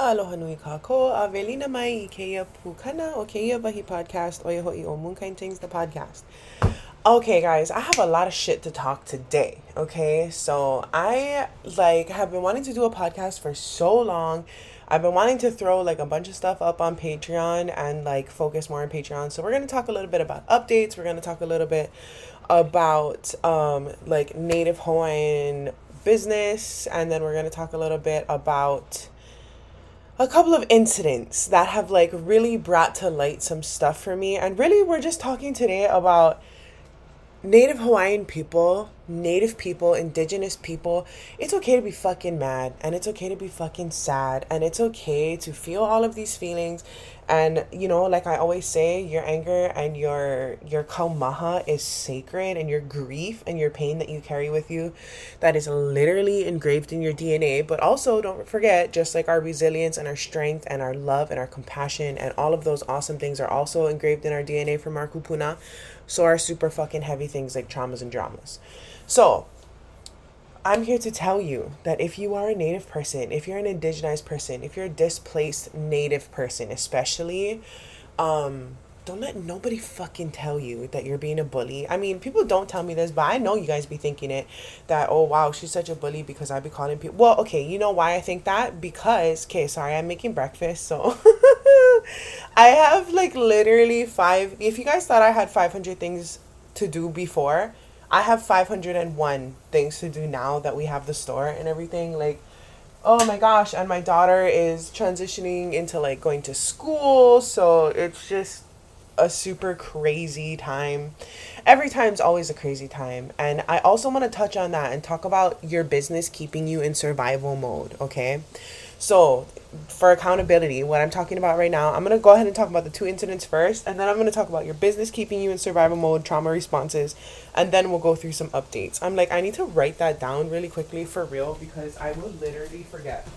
Aloha nui kako, Avelina mai i keia pukana o keia bahi podcast o hoi o Moonkind Things, the podcast. Okay, guys, I have a lot of shit to talk today. Okay, so I like have been wanting to do a podcast for so long. I've been wanting to throw like a bunch of stuff up on Patreon and like focus more on Patreon. So we're gonna talk a little bit about updates. We're gonna talk a little bit about um like Native Hawaiian business, and then we're gonna talk a little bit about a couple of incidents that have like really brought to light some stuff for me. And really, we're just talking today about Native Hawaiian people, Native people, Indigenous people. It's okay to be fucking mad and it's okay to be fucking sad and it's okay to feel all of these feelings. And you know, like I always say, your anger and your your kaumaha is sacred and your grief and your pain that you carry with you that is literally engraved in your DNA. But also don't forget, just like our resilience and our strength and our love and our compassion and all of those awesome things are also engraved in our DNA from our kupuna so are super fucking heavy things like traumas and dramas. So, I'm here to tell you that if you are a native person, if you're an indigenized person, if you're a displaced native person, especially, um, don't let nobody fucking tell you that you're being a bully. I mean, people don't tell me this, but I know you guys be thinking it that, oh wow, she's such a bully because I be calling people. Well, okay, you know why I think that? Because, okay, sorry, I'm making breakfast, so I have like literally five. If you guys thought I had 500 things to do before, I have 501 things to do now that we have the store and everything. Like, oh my gosh, and my daughter is transitioning into like going to school, so it's just a super crazy time. Every time's always a crazy time. And I also want to touch on that and talk about your business keeping you in survival mode, okay? So, for accountability, what I'm talking about right now, I'm going to go ahead and talk about the two incidents first, and then I'm going to talk about your business keeping you in survival mode, trauma responses, and then we'll go through some updates. I'm like, I need to write that down really quickly for real because I will literally forget.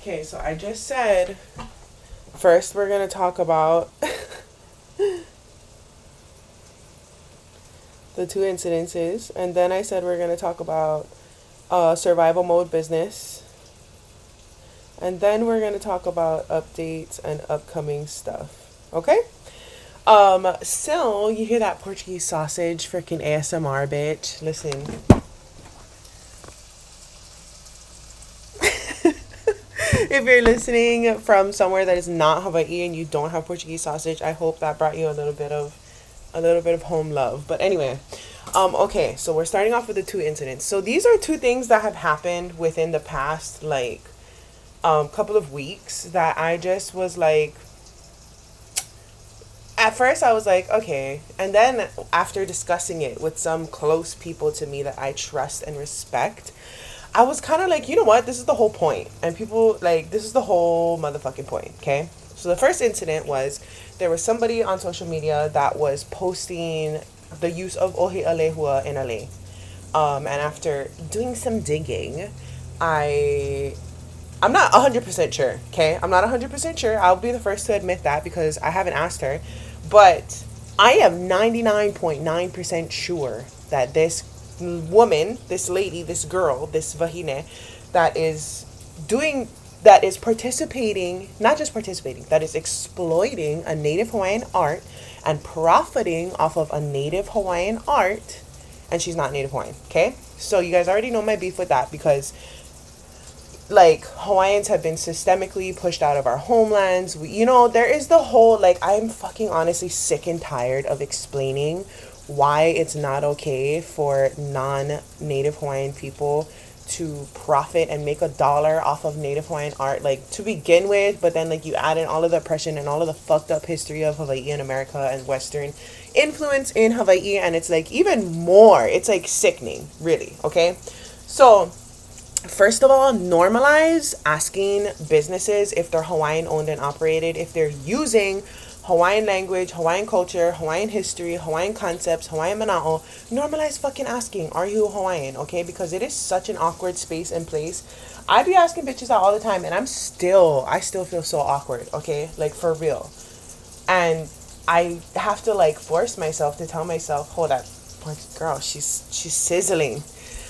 Okay, so I just said First, we're going to talk about the two incidences, and then I said we're going to talk about uh, survival mode business. And then we're going to talk about updates and upcoming stuff. Okay? Um, so you hear that Portuguese sausage freaking ASMR bitch. Listen. If you're listening from somewhere that is not Hawaii and you don't have Portuguese sausage, I hope that brought you a little bit of a little bit of home love. But anyway, um, okay, so we're starting off with the two incidents. So these are two things that have happened within the past like um couple of weeks that I just was like at first I was like, okay. And then after discussing it with some close people to me that I trust and respect, I was kind of like, you know what? This is the whole point. And people, like, this is the whole motherfucking point, okay? So the first incident was there was somebody on social media that was posting the use of Ohia Lehua in LA. Um, and after doing some digging, I I'm not 100% sure, okay? I'm not 100% sure. I'll be the first to admit that because I haven't asked her. But I am 99.9% sure that this woman, this lady, this girl, this vahine, that is doing that is participating, not just participating, that is exploiting a native Hawaiian art and profiting off of a native Hawaiian art, and she's not native Hawaiian, okay? So you guys already know my beef with that because like Hawaiians have been systemically pushed out of our homelands. We, you know, there is the whole like I'm fucking honestly sick and tired of explaining why it's not okay for non native Hawaiian people to profit and make a dollar off of native Hawaiian art, like to begin with, but then like you add in all of the oppression and all of the fucked up history of Hawaii and America and Western influence in Hawaii, and it's like even more, it's like sickening, really, okay? So, first of all, normalize asking businesses if they're Hawaiian owned and operated, if they're using Hawaiian language, Hawaiian culture, Hawaiian history, Hawaiian concepts, Hawaiian mana'o, normalize fucking asking, are you Hawaiian? Okay, because it is such an awkward space and place. I be asking bitches out all the time, and I'm still, I still feel so awkward. Okay, like for real, and I have to like force myself to tell myself, hold up, girl, she's she's sizzling.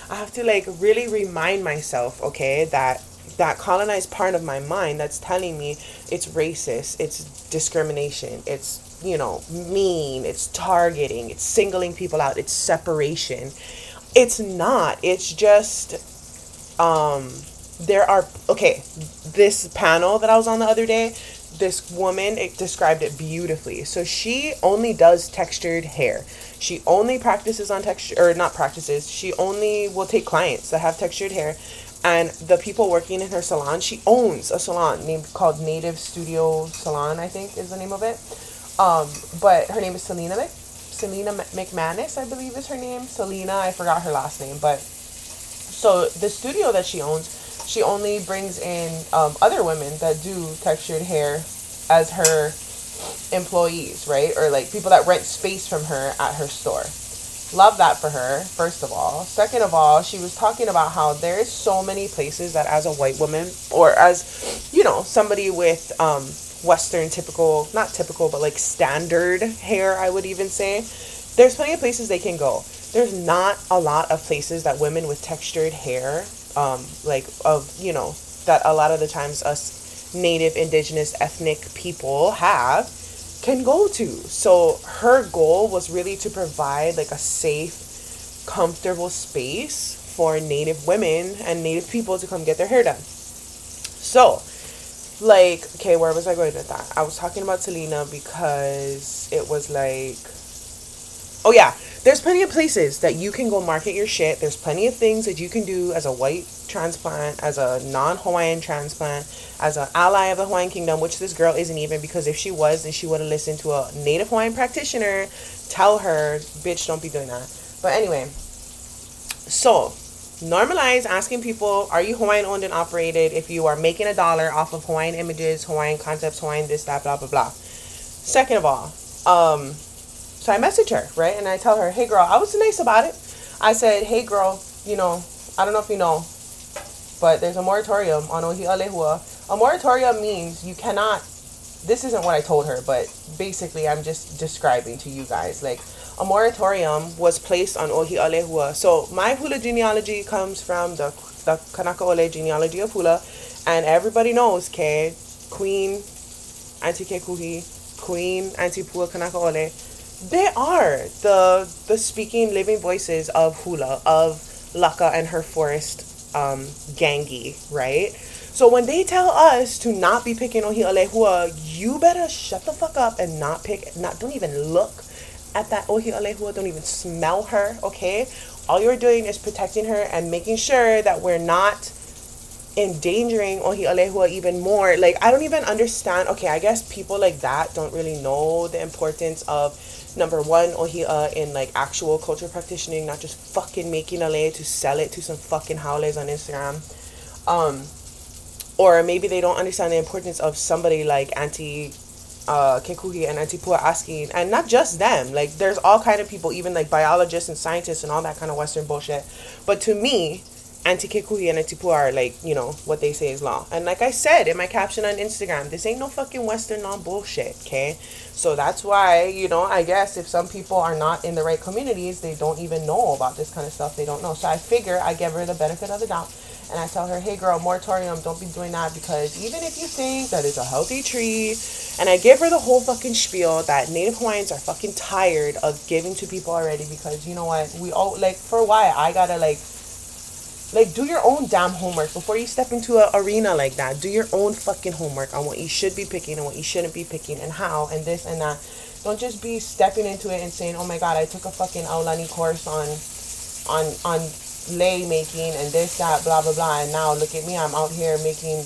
I have to like really remind myself, okay, that that colonized part of my mind that's telling me it's racist, it's discrimination, it's you know, mean, it's targeting, it's singling people out, it's separation. It's not. It's just um there are okay, this panel that I was on the other day, this woman it described it beautifully. So she only does textured hair. She only practices on texture or not practices. She only will take clients that have textured hair and the people working in her salon, she owns a salon named called Native Studio Salon, I think is the name of it. Um, but her name is Selena Mc, Selena McManus, I believe is her name. Selena, I forgot her last name, but so the studio that she owns, she only brings in um, other women that do textured hair as her employees, right? Or like people that rent space from her at her store. Love that for her, first of all. Second of all, she was talking about how there's so many places that as a white woman or as, you know, somebody with um, Western typical, not typical, but like standard hair, I would even say. There's plenty of places they can go. There's not a lot of places that women with textured hair, um, like of, you know, that a lot of the times us native, indigenous, ethnic people have can go to. So her goal was really to provide like a safe, comfortable space for native women and native people to come get their hair done. So, like okay where was i going with that i was talking about selena because it was like oh yeah there's plenty of places that you can go market your shit there's plenty of things that you can do as a white transplant as a non-hawaiian transplant as an ally of the hawaiian kingdom which this girl isn't even because if she was then she would have listened to a native hawaiian practitioner tell her bitch don't be doing that but anyway so normalize asking people, are you Hawaiian owned and operated? If you are making a dollar off of Hawaiian images, Hawaiian concepts, Hawaiian this, that, blah, blah, blah. Second of all, um, so I message her, right? And I tell her, hey girl, I was nice about it. I said, hey girl, you know, I don't know if you know, but there's a moratorium on Ohia Lehua. A moratorium means you cannot, this isn't what I told her, but basically I'm just describing to you guys. Like, a moratorium was placed on Ohia Lehua. So my hula genealogy comes from the, the Kanaka'ole genealogy of hula, and everybody knows Ke, Queen, Auntie Kekuhi, Queen, Auntie Pua Kanaka'ole. They are the the speaking living voices of hula, of Laka and her forest um, gangi, right? So when they tell us to not be picking Ohia Lehua, you better shut the fuck up and not pick, not don't even look at that Ohia Lehua, don't even smell her, okay? All you're doing is protecting her and making sure that we're not endangering Ohia Lehua even more. Like, I don't even understand. Okay, I guess people like that don't really know the importance of number one, Ohia in like actual culture practicing, not just fucking making a lei to sell it to some fucking haoles on Instagram. Um, or maybe they don't understand the importance of somebody like Auntie uh, Kekuhi and Auntie Pua asking, and not just them, like there's all kind of people, even like biologists and scientists and all that kind of Western bullshit. But to me, Auntie Kekuhi and Auntie are like, you know, what they say is law. And like I said in my caption on Instagram, this ain't no fucking Western law bullshit, okay? So that's why, you know, I guess if some people are not in the right communities, they don't even know about this kind of stuff. They don't know. So I figure I give her the benefit of the doubt and I tell her, hey girl, moratorium, don't be doing that because even if you think that it's a healthy tree, and I give her the whole fucking spiel that Native Hawaiians are fucking tired of giving to people already because you know what, we all like for why I gotta like like do your own damn homework before you step into an arena like that. Do your own fucking homework on what you should be picking and what you shouldn't be picking and how and this and that. Don't just be stepping into it and saying, "Oh my god, I took a fucking Aulani course on on on lei making and this, that, blah, blah, blah. And now look at me, I'm out here making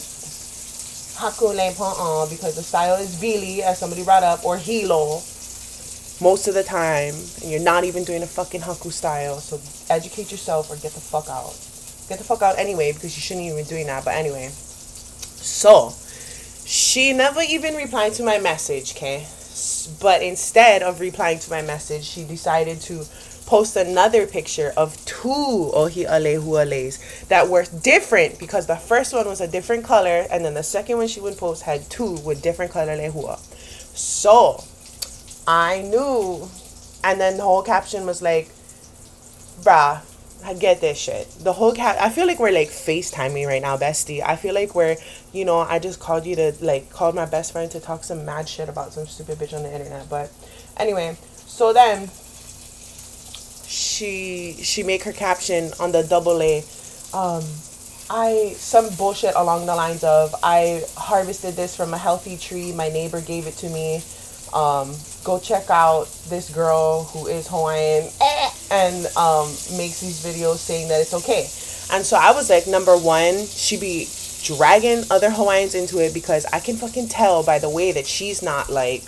haku because the style is Vili, as somebody brought up, or hilo most of the time. And you're not even doing a fucking haku style. So educate yourself or get the fuck out. Get the fuck out anyway because you shouldn't even be doing that. But anyway. So, she never even replied to my message, okay? But instead of replying to my message, she decided to post another picture of two Ohi Alehuales that were different because the first one was a different color and then the second one she would post had two with different color lehua. So I knew and then the whole caption was like, bruh, I get this shit. The whole cat. I feel like we're like FaceTiming right now, bestie. I feel like we're, you know, I just called you to like called my best friend to talk some mad shit about some stupid bitch on the internet. But anyway, so then she she make her caption on the double A. Um, I some bullshit along the lines of I harvested this from a healthy tree. My neighbor gave it to me. Um, go check out this girl who is Hawaiian and um, makes these videos saying that it's okay. And so I was like, number one, she be dragging other Hawaiians into it because I can fucking tell by the way that she's not like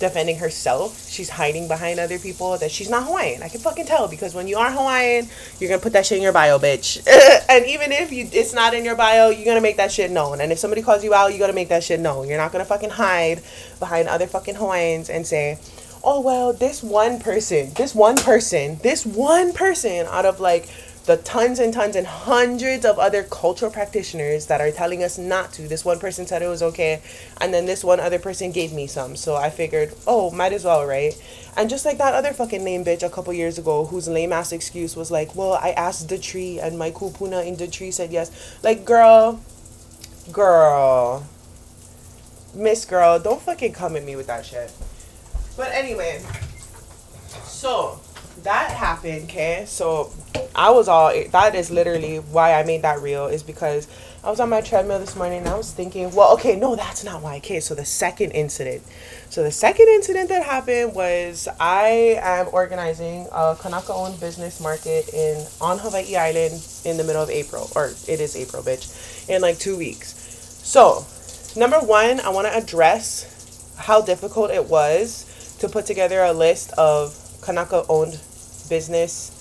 defending herself. She's hiding behind other people that she's not Hawaiian. I can fucking tell because when you are Hawaiian, you're gonna put that shit in your bio, bitch. and even if you it's not in your bio, you're gonna make that shit known. And if somebody calls you out, you gotta make that shit known. You're not gonna fucking hide behind other fucking Hawaiians and say, oh well, this one person, this one person, this one person out of like the tons and tons and hundreds of other cultural practitioners that are telling us not to. This one person said it was okay, and then this one other person gave me some. So I figured, oh, might as well, right? And just like that other fucking lame bitch a couple years ago, whose lame ass excuse was like, well, I asked the tree, and my kupuna in the tree said yes. Like, girl, girl, miss girl, don't fucking come at me with that shit. But anyway, so that happened, okay? So I was all that is literally why I made that reel is because I was on my treadmill this morning and I was thinking, well, okay, no, that's not why. Okay, so the second incident. So the second incident that happened was I am organizing a Kanaka owned business market in on Hawaii Island in the middle of April, or it is April, bitch, in like two weeks. So, number one, I want to address how difficult it was to put together a list of Kanaka owned business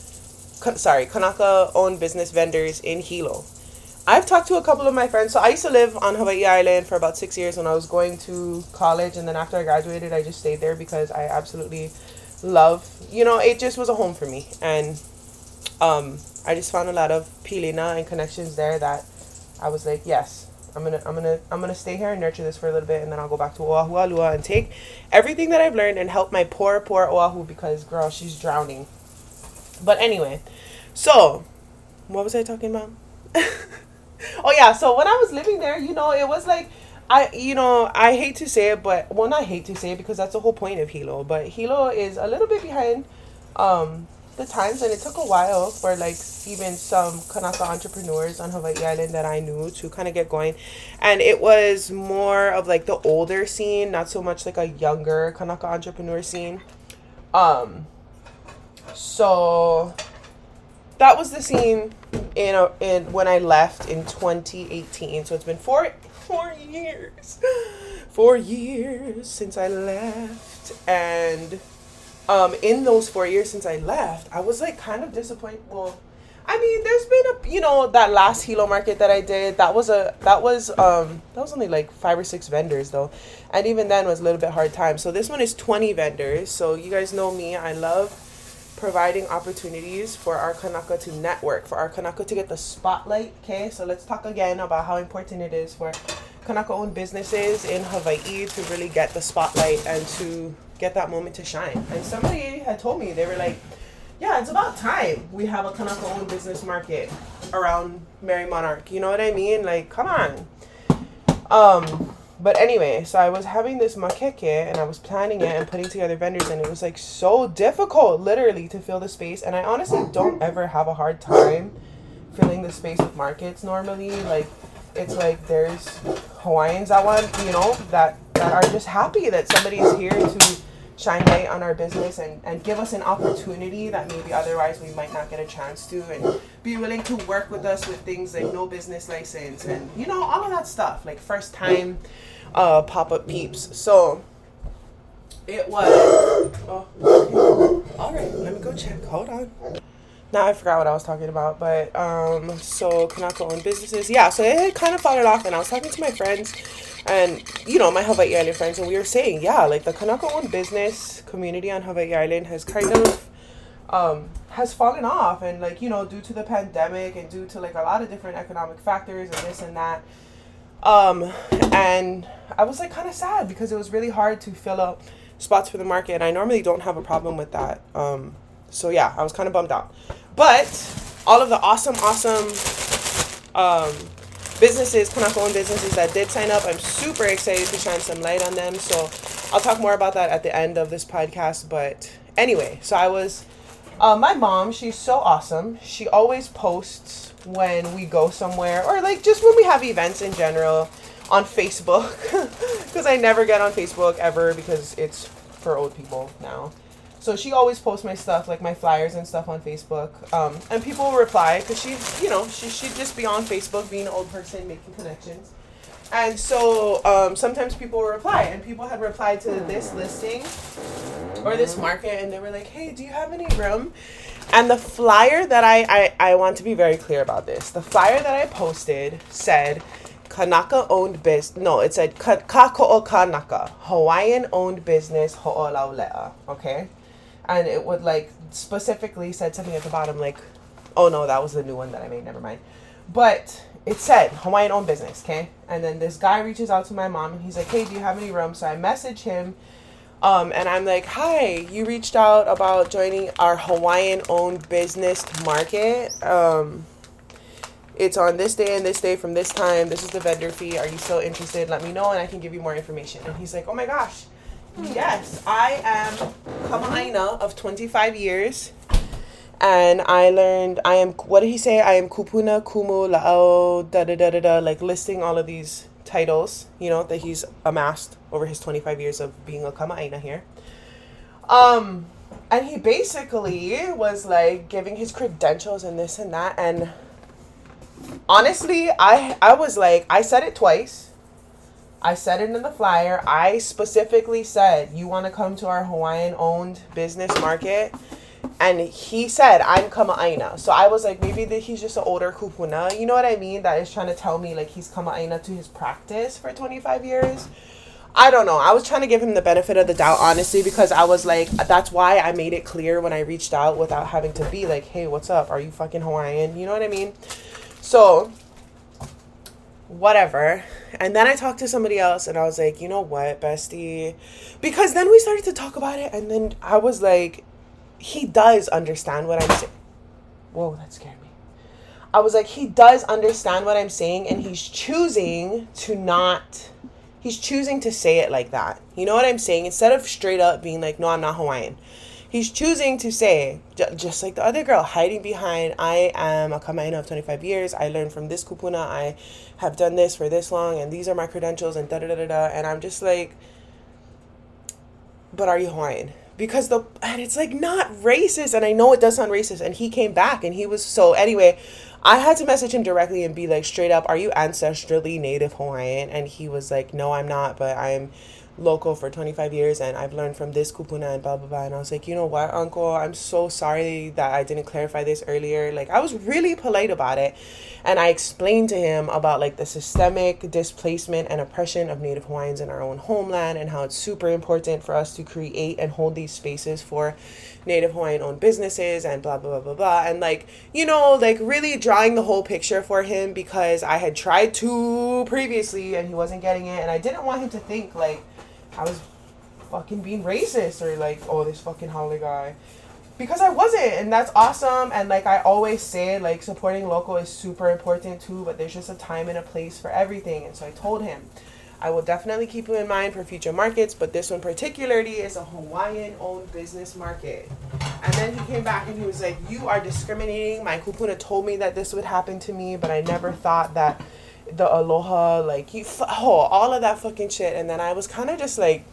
sorry, Kanaka owned business vendors in Hilo. I've talked to a couple of my friends. So I used to live on Hawaii Island for about six years when I was going to college, and then after I graduated, I just stayed there because I absolutely love. You know, it just was a home for me, and um, I just found a lot of pilina and connections there that I was like, yes, I'm gonna, I'm gonna, I'm gonna stay here and nurture this for a little bit, and then I'll go back to Oahu Alua and take everything that I've learned and help my poor, poor Oahu because girl, she's drowning but anyway, so what was I talking about? oh yeah, so when I was living there, you know, it was like I you know, I hate to say it, but well not hate to say it because that's the whole point of Hilo, but Hilo is a little bit behind um the times and it took a while for like even some Kanaka entrepreneurs on Hawaii Island that I knew to kind of get going. And it was more of like the older scene, not so much like a younger Kanaka entrepreneur scene. Um so that was the scene in a, in when I left in 2018. So it's been four four years, four years since I left, and um, in those four years since I left, I was like kind of disappointed. Well, I mean, there's been a you know that last Hilo market that I did. That was a that was um that was only like five or six vendors though, and even then was a little bit hard time. So this one is 20 vendors. So you guys know me. I love providing opportunities for our Kanaka to network, for our Kanaka to get the spotlight. Okay, so let's talk again about how important it is for Kanaka owned businesses in Hawaii to really get the spotlight and to get that moment to shine. And somebody had told me, they were like, yeah, it's about time we have a Kanaka owned business market around Merrie Monarch. You know what I mean? Like, come on. Um, but anyway, so I was having this makeke and I was planning it and putting together vendors and it was like so difficult literally to fill the space and I honestly don't ever have a hard time filling the space with markets normally. Like it's like there's Hawaiians that want, you know, that that are just happy that somebody is here to shine light on our business and, and give us an opportunity that maybe otherwise we might not get a chance to and be willing to work with us with things like no business license and you know all of that stuff like first time uh, pop-up peeps. So it was oh, all right let me go check. Hold on now I forgot what I was talking about, but um, so Kanaka owned businesses. Yeah, so it had kind of fallen off, and I was talking to my friends, and you know my Hawaii Island friends, and we were saying, yeah, like the Kanaka owned business community on Hawaii Island has kind of um, has fallen off, and like you know due to the pandemic and due to like a lot of different economic factors and this and that. Um, and I was like kind of sad because it was really hard to fill up spots for the market. I normally don't have a problem with that. Um, so yeah, I was kind of bummed out. But all of the awesome, awesome um, businesses, Kanaka owned businesses that did sign up, I'm super excited to shine some light on them. So I'll talk more about that at the end of this podcast. But anyway, so I was, uh, my mom, she's so awesome. She always posts when we go somewhere or like just when we have events in general on Facebook because I never get on Facebook ever because it's for old people now. So she always posts my stuff, like my flyers and stuff on Facebook. Um, and people reply because she, you know, she, she'd just be on Facebook being an old person making connections. And so um, sometimes people reply, and people had replied to this listing or this market, and they were like, hey, do you have any room? And the flyer that I, I, I want to be very clear about this. The flyer that I posted said, Kanaka owned business. No, it said Kako'o Kanaka, Hawaiian owned business Ho'olaulea. Okay? And it would like specifically said something at the bottom like, oh no, that was the new one that I made, never mind. But it said Hawaiian owned business, okay? And then this guy reaches out to my mom and he's like, hey, do you have any room? So I message him um, and I'm like, hi, you reached out about joining our Hawaiian owned business market. Um, it's on this day and this day from this time. This is the vendor fee. Are you still interested? Let me know and I can give you more information. And he's like, oh my gosh, yes, I am Kama'aina of 25 years. And I learned, I am, what did he say? I am Kupuna, Kumu, La'o, da da da da da, like listing all of these titles, you know, that he's amassed over his 25 years of being a Kama'aina here. Um, and he basically was like giving his credentials and this and that. And honestly, I I was like, I said it twice. I said it in the flyer. I specifically said, you want to come to our Hawaiian owned business market? And he said, I'm Kama'aina. So I was like, maybe he's just an older kupuna. You know what I mean? That is trying to tell me like he's Kama'aina to his practice for 25 years. I don't know. I was trying to give him the benefit of the doubt, honestly, because I was like, that's why I made it clear when I reached out without having to be like, hey, what's up? Are you fucking Hawaiian? You know what I mean? So, whatever. And then I talked to somebody else and I was like, you know what, bestie? Because then we started to talk about it and then I was like, he does understand what I'm saying. Whoa, that scared me. I was like, he does understand what I'm saying and he's choosing to not he's choosing to say it like that. You know what I'm saying? Instead of straight up being like, no, I'm not Hawaiian he's choosing to say, just like the other girl, hiding behind, I am a Kama'aina of 25 years. I learned from this kupuna. I have done this for this long, and these are my credentials, and da da da da. And I'm just like, but are you Hawaiian? Because the and it's like not racist, and I know it does sound racist. And he came back, and he was so anyway. I had to message him directly and be like, straight up, are you ancestrally Native Hawaiian? And he was like, no, I'm not, but I'm local for 25 years and I've learned from this kupuna and blah blah blah. And I was like, you know what, uncle, I'm so sorry that I didn't clarify this earlier. Like I was really polite about it and I explained to him about like the systemic displacement and oppression of Native Hawaiians in our own homeland and how it's super important for us to create and hold these spaces for Native Hawaiian owned businesses and blah blah blah blah blah. And like, you know, like really drawing the whole picture for him because I had tried to previously and he wasn't getting it and I didn't want him to think like I was fucking being racist or like, oh, this fucking holiday guy. Because I wasn't, and that's awesome. And like I always say, like supporting local is super important too, but there's just a time and a place for everything. And so I told him, I will definitely keep you in mind for future markets, but this one particularly is a Hawaiian owned business market. And then he came back and he was like, You are discriminating. My kupuna told me that this would happen to me, but I never thought that the aloha, like you, oh, all of that fucking shit. And then I was kind of just like,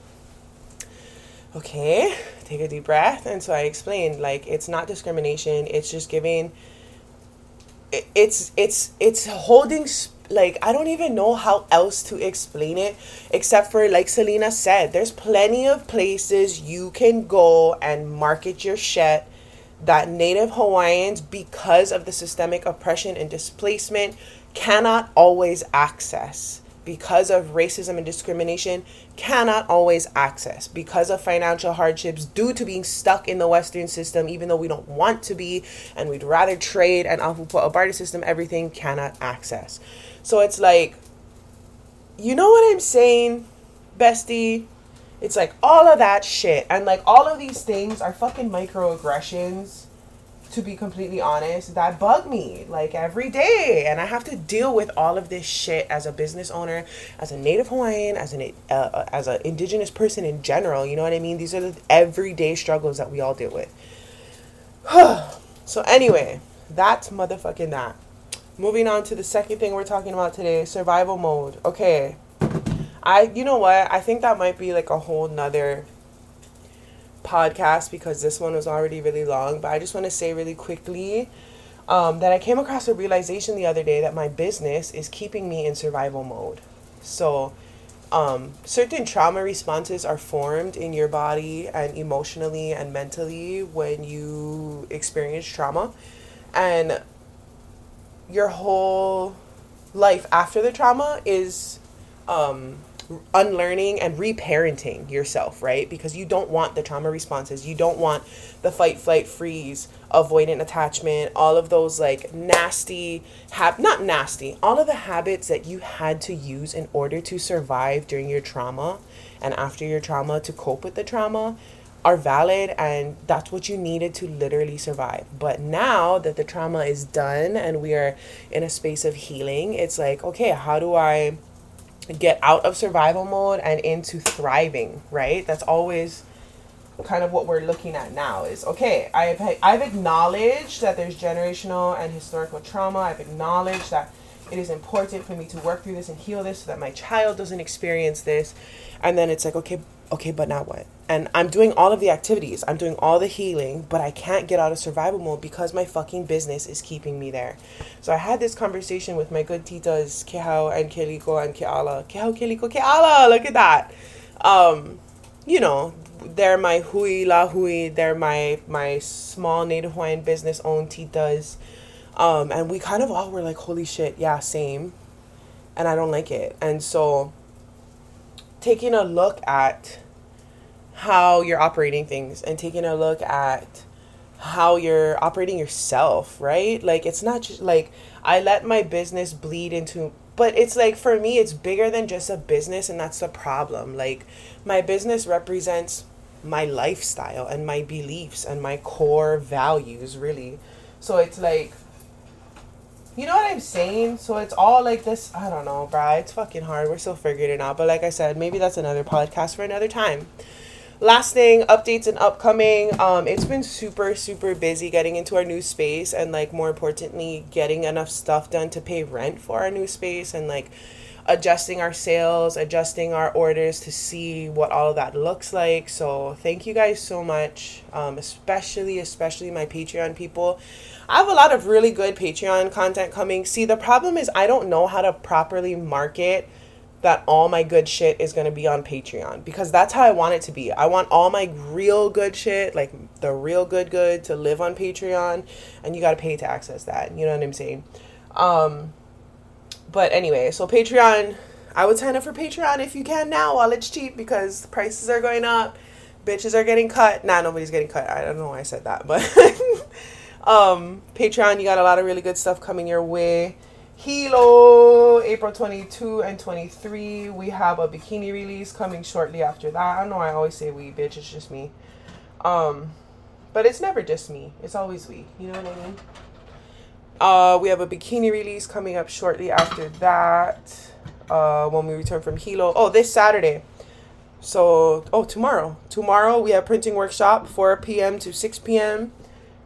okay, take a deep breath. And so I explained, like, it's not discrimination. It's just giving. it's it's it's holding like I don't even know how else to explain it except for like Selena said, there's plenty of places you can go and market your shit that Native Hawaiians, because of the systemic oppression and displacement, cannot always access because of racism and discrimination cannot always access because of financial hardships due to being stuck in the western system even though we don't want to be and we'd rather trade and a barter system everything cannot access so it's like you know what i'm saying bestie It's like all of that shit. And like all of these things are fucking microaggressions to be completely honest, that bug me like every day. And I have to deal with all of this shit as a business owner, as a Native Hawaiian, as an uh, as an Indigenous person in general. You know what I mean? These are the everyday struggles that we all deal with. so anyway, that's motherfucking that. Moving on to the second thing we're talking about today, survival mode. Okay. I you know what? I think that might be like a whole nother podcast because this one was already really long, but I just want to say really quickly um, that I came across a realization the other day that my business is keeping me in survival mode. So, um, certain trauma responses are formed in your body and emotionally and mentally when you experience trauma. And your whole life after the trauma is um, unlearning and reparenting yourself, right? Because you don't want the trauma responses. You don't want the fight, flight, freeze, avoidant attachment, all of those like nasty, hab- not nasty, all of the habits that you had to use in order to survive during your trauma and after your trauma to cope with the trauma are valid and that's what you needed to literally survive. But now that the trauma is done and we are in a space of healing, it's like, okay, how do I get out of survival mode and into thriving, right? That's always kind of what we're looking at now is okay, I've I've acknowledged that there's generational and historical trauma. I've acknowledged that it is important for me to work through this and heal this so that my child doesn't experience this. And then it's like, okay, okay, but now what? And I'm doing all of the activities, I'm doing all the healing, but I can't get out of survival mode because my fucking business is keeping me there. So I had this conversation with my good titas, Kehau and Keliko and Keala. Kehau, Keliko, Keala, look at that. Um, you know, they're my hui la hui, they're my my small native Hawaiian business owned titas. Um, and we kind of all were like, holy shit, yeah, same. And I don't like it. And so taking a look at how you're operating things and taking a look at how you're operating yourself, right? Like it's not just like I let my business bleed into but it's like for me it's bigger than just a business and that's the problem. Like my business represents my lifestyle and my beliefs and my core values really. So it's like you know what I'm saying? So it's all like this. I don't know, bro. It's fucking hard. We're still figuring it out. But like I said, maybe that's another podcast for another time. Last thing, updates and upcoming. Um, it's been super, super busy getting into our new space and like more importantly, getting enough stuff done to pay rent for our new space and like adjusting our sales, adjusting our orders to see what all of that looks like. So thank you guys so much, um, especially especially my Patreon people. I have a lot of really good Patreon content coming. See, the problem is I don't know how to properly market that all my good shit is going to be on Patreon because that's how I want it to be. I want all my real good shit, like the real good good to live on Patreon and you got to pay to access that. You know what I'm saying? Um but anyway, so Patreon, I would sign up for Patreon if you can now while it's cheap because prices are going up. Bitches are getting cut. Nah, nobody's getting cut. I don't know why I said that, but um, Patreon, you got a lot of really good stuff coming your way. Hilo, April 22 and 23. We have a bikini release coming shortly after that. I know I always say we, bitch. It's just me. Um, but it's never just me. It's always we. You know what I mean? Uh, we have a bikini release coming up shortly after that. Uh, when we return from Hilo. Oh, this Saturday. So, oh, tomorrow. Tomorrow we have printing workshop, 4 p.m. to 6 p.m.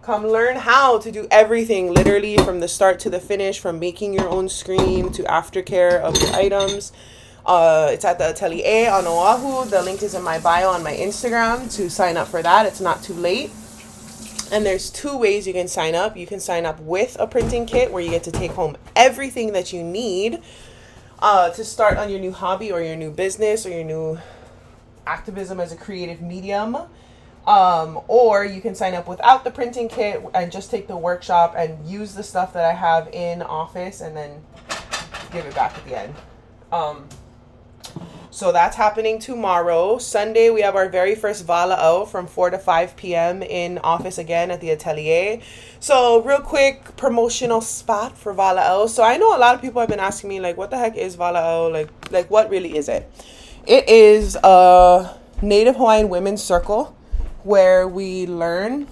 Come learn how to do everything, literally from the start to the finish, from making your own screen to aftercare of your items. Uh, it's at the Atelier on Oahu. The link is in my bio on my Instagram to sign up for that. It's not too late. And there's two ways you can sign up. You can sign up with a printing kit where you get to take home everything that you need uh, to start on your new hobby or your new business or your new activism as a creative medium. Um, or you can sign up without the printing kit and just take the workshop and use the stuff that I have in office and then give it back at the end. Um, so that's happening tomorrow. Sunday, we have our very first Vala'o from 4 to 5 p.m. in office again at the Atelier. So, real quick promotional spot for Vala'o. So, I know a lot of people have been asking me, like, what the heck is Vala'o? Like, like what really is it? It is a Native Hawaiian Women's Circle, where we learn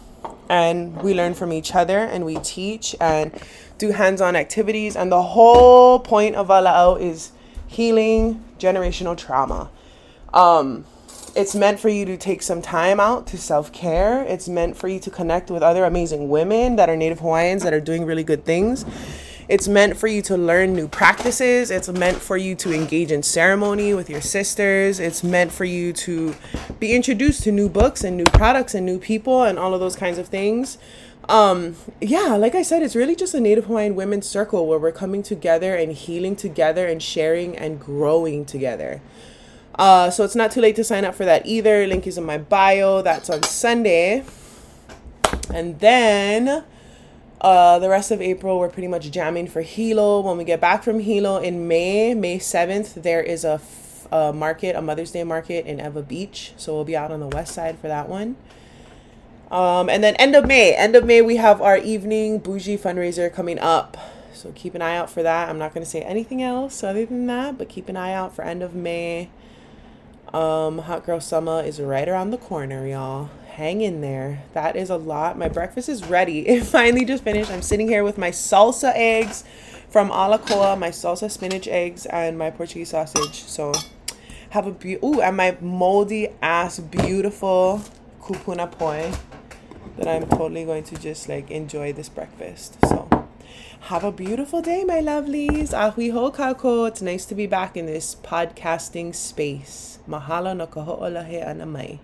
and we learn from each other and we teach and do hands-on activities and the whole point of Ala'au is healing generational trauma. Um, it's meant for you to take some time out to self-care. It's meant for you to connect with other amazing women that are Native Hawaiians that are doing really good things. It's meant for you to learn new practices. It's meant for you to engage in ceremony with your sisters. It's meant for you to be introduced to new books and new products and new people and all of those kinds of things. Um, yeah, like I said, it's really just a Native Hawaiian women's circle where we're coming together and healing together and sharing and growing together. Uh, so it's not too late to sign up for that either. Link is in my bio. That's on Sunday. And then uh, the rest of April, we're pretty much jamming for Hilo. When we get back from Hilo in May, May 7th, there is a, f- a market, a Mother's Day market in Ewa Beach. So we'll be out on the west side for that one. Um, and then end of May, end of May, we have our evening bougie fundraiser coming up. So keep an eye out for that. I'm not going to say anything else other than that, but keep an eye out for end of May. Um, Hot Girl Summer is right around the corner, y'all hang in there. That is a lot. My breakfast is ready. It finally just finished. I'm sitting here with my salsa eggs from Alacoa, my salsa spinach eggs, and my Portuguese sausage. So have a be- ooh, and my moldy ass beautiful kupuna poi that I'm totally going to just like enjoy this breakfast. So have a beautiful day, my lovelies. Ahui ho kako. It's nice to be back in this podcasting space. Mahalo no kaho'olahe anamai.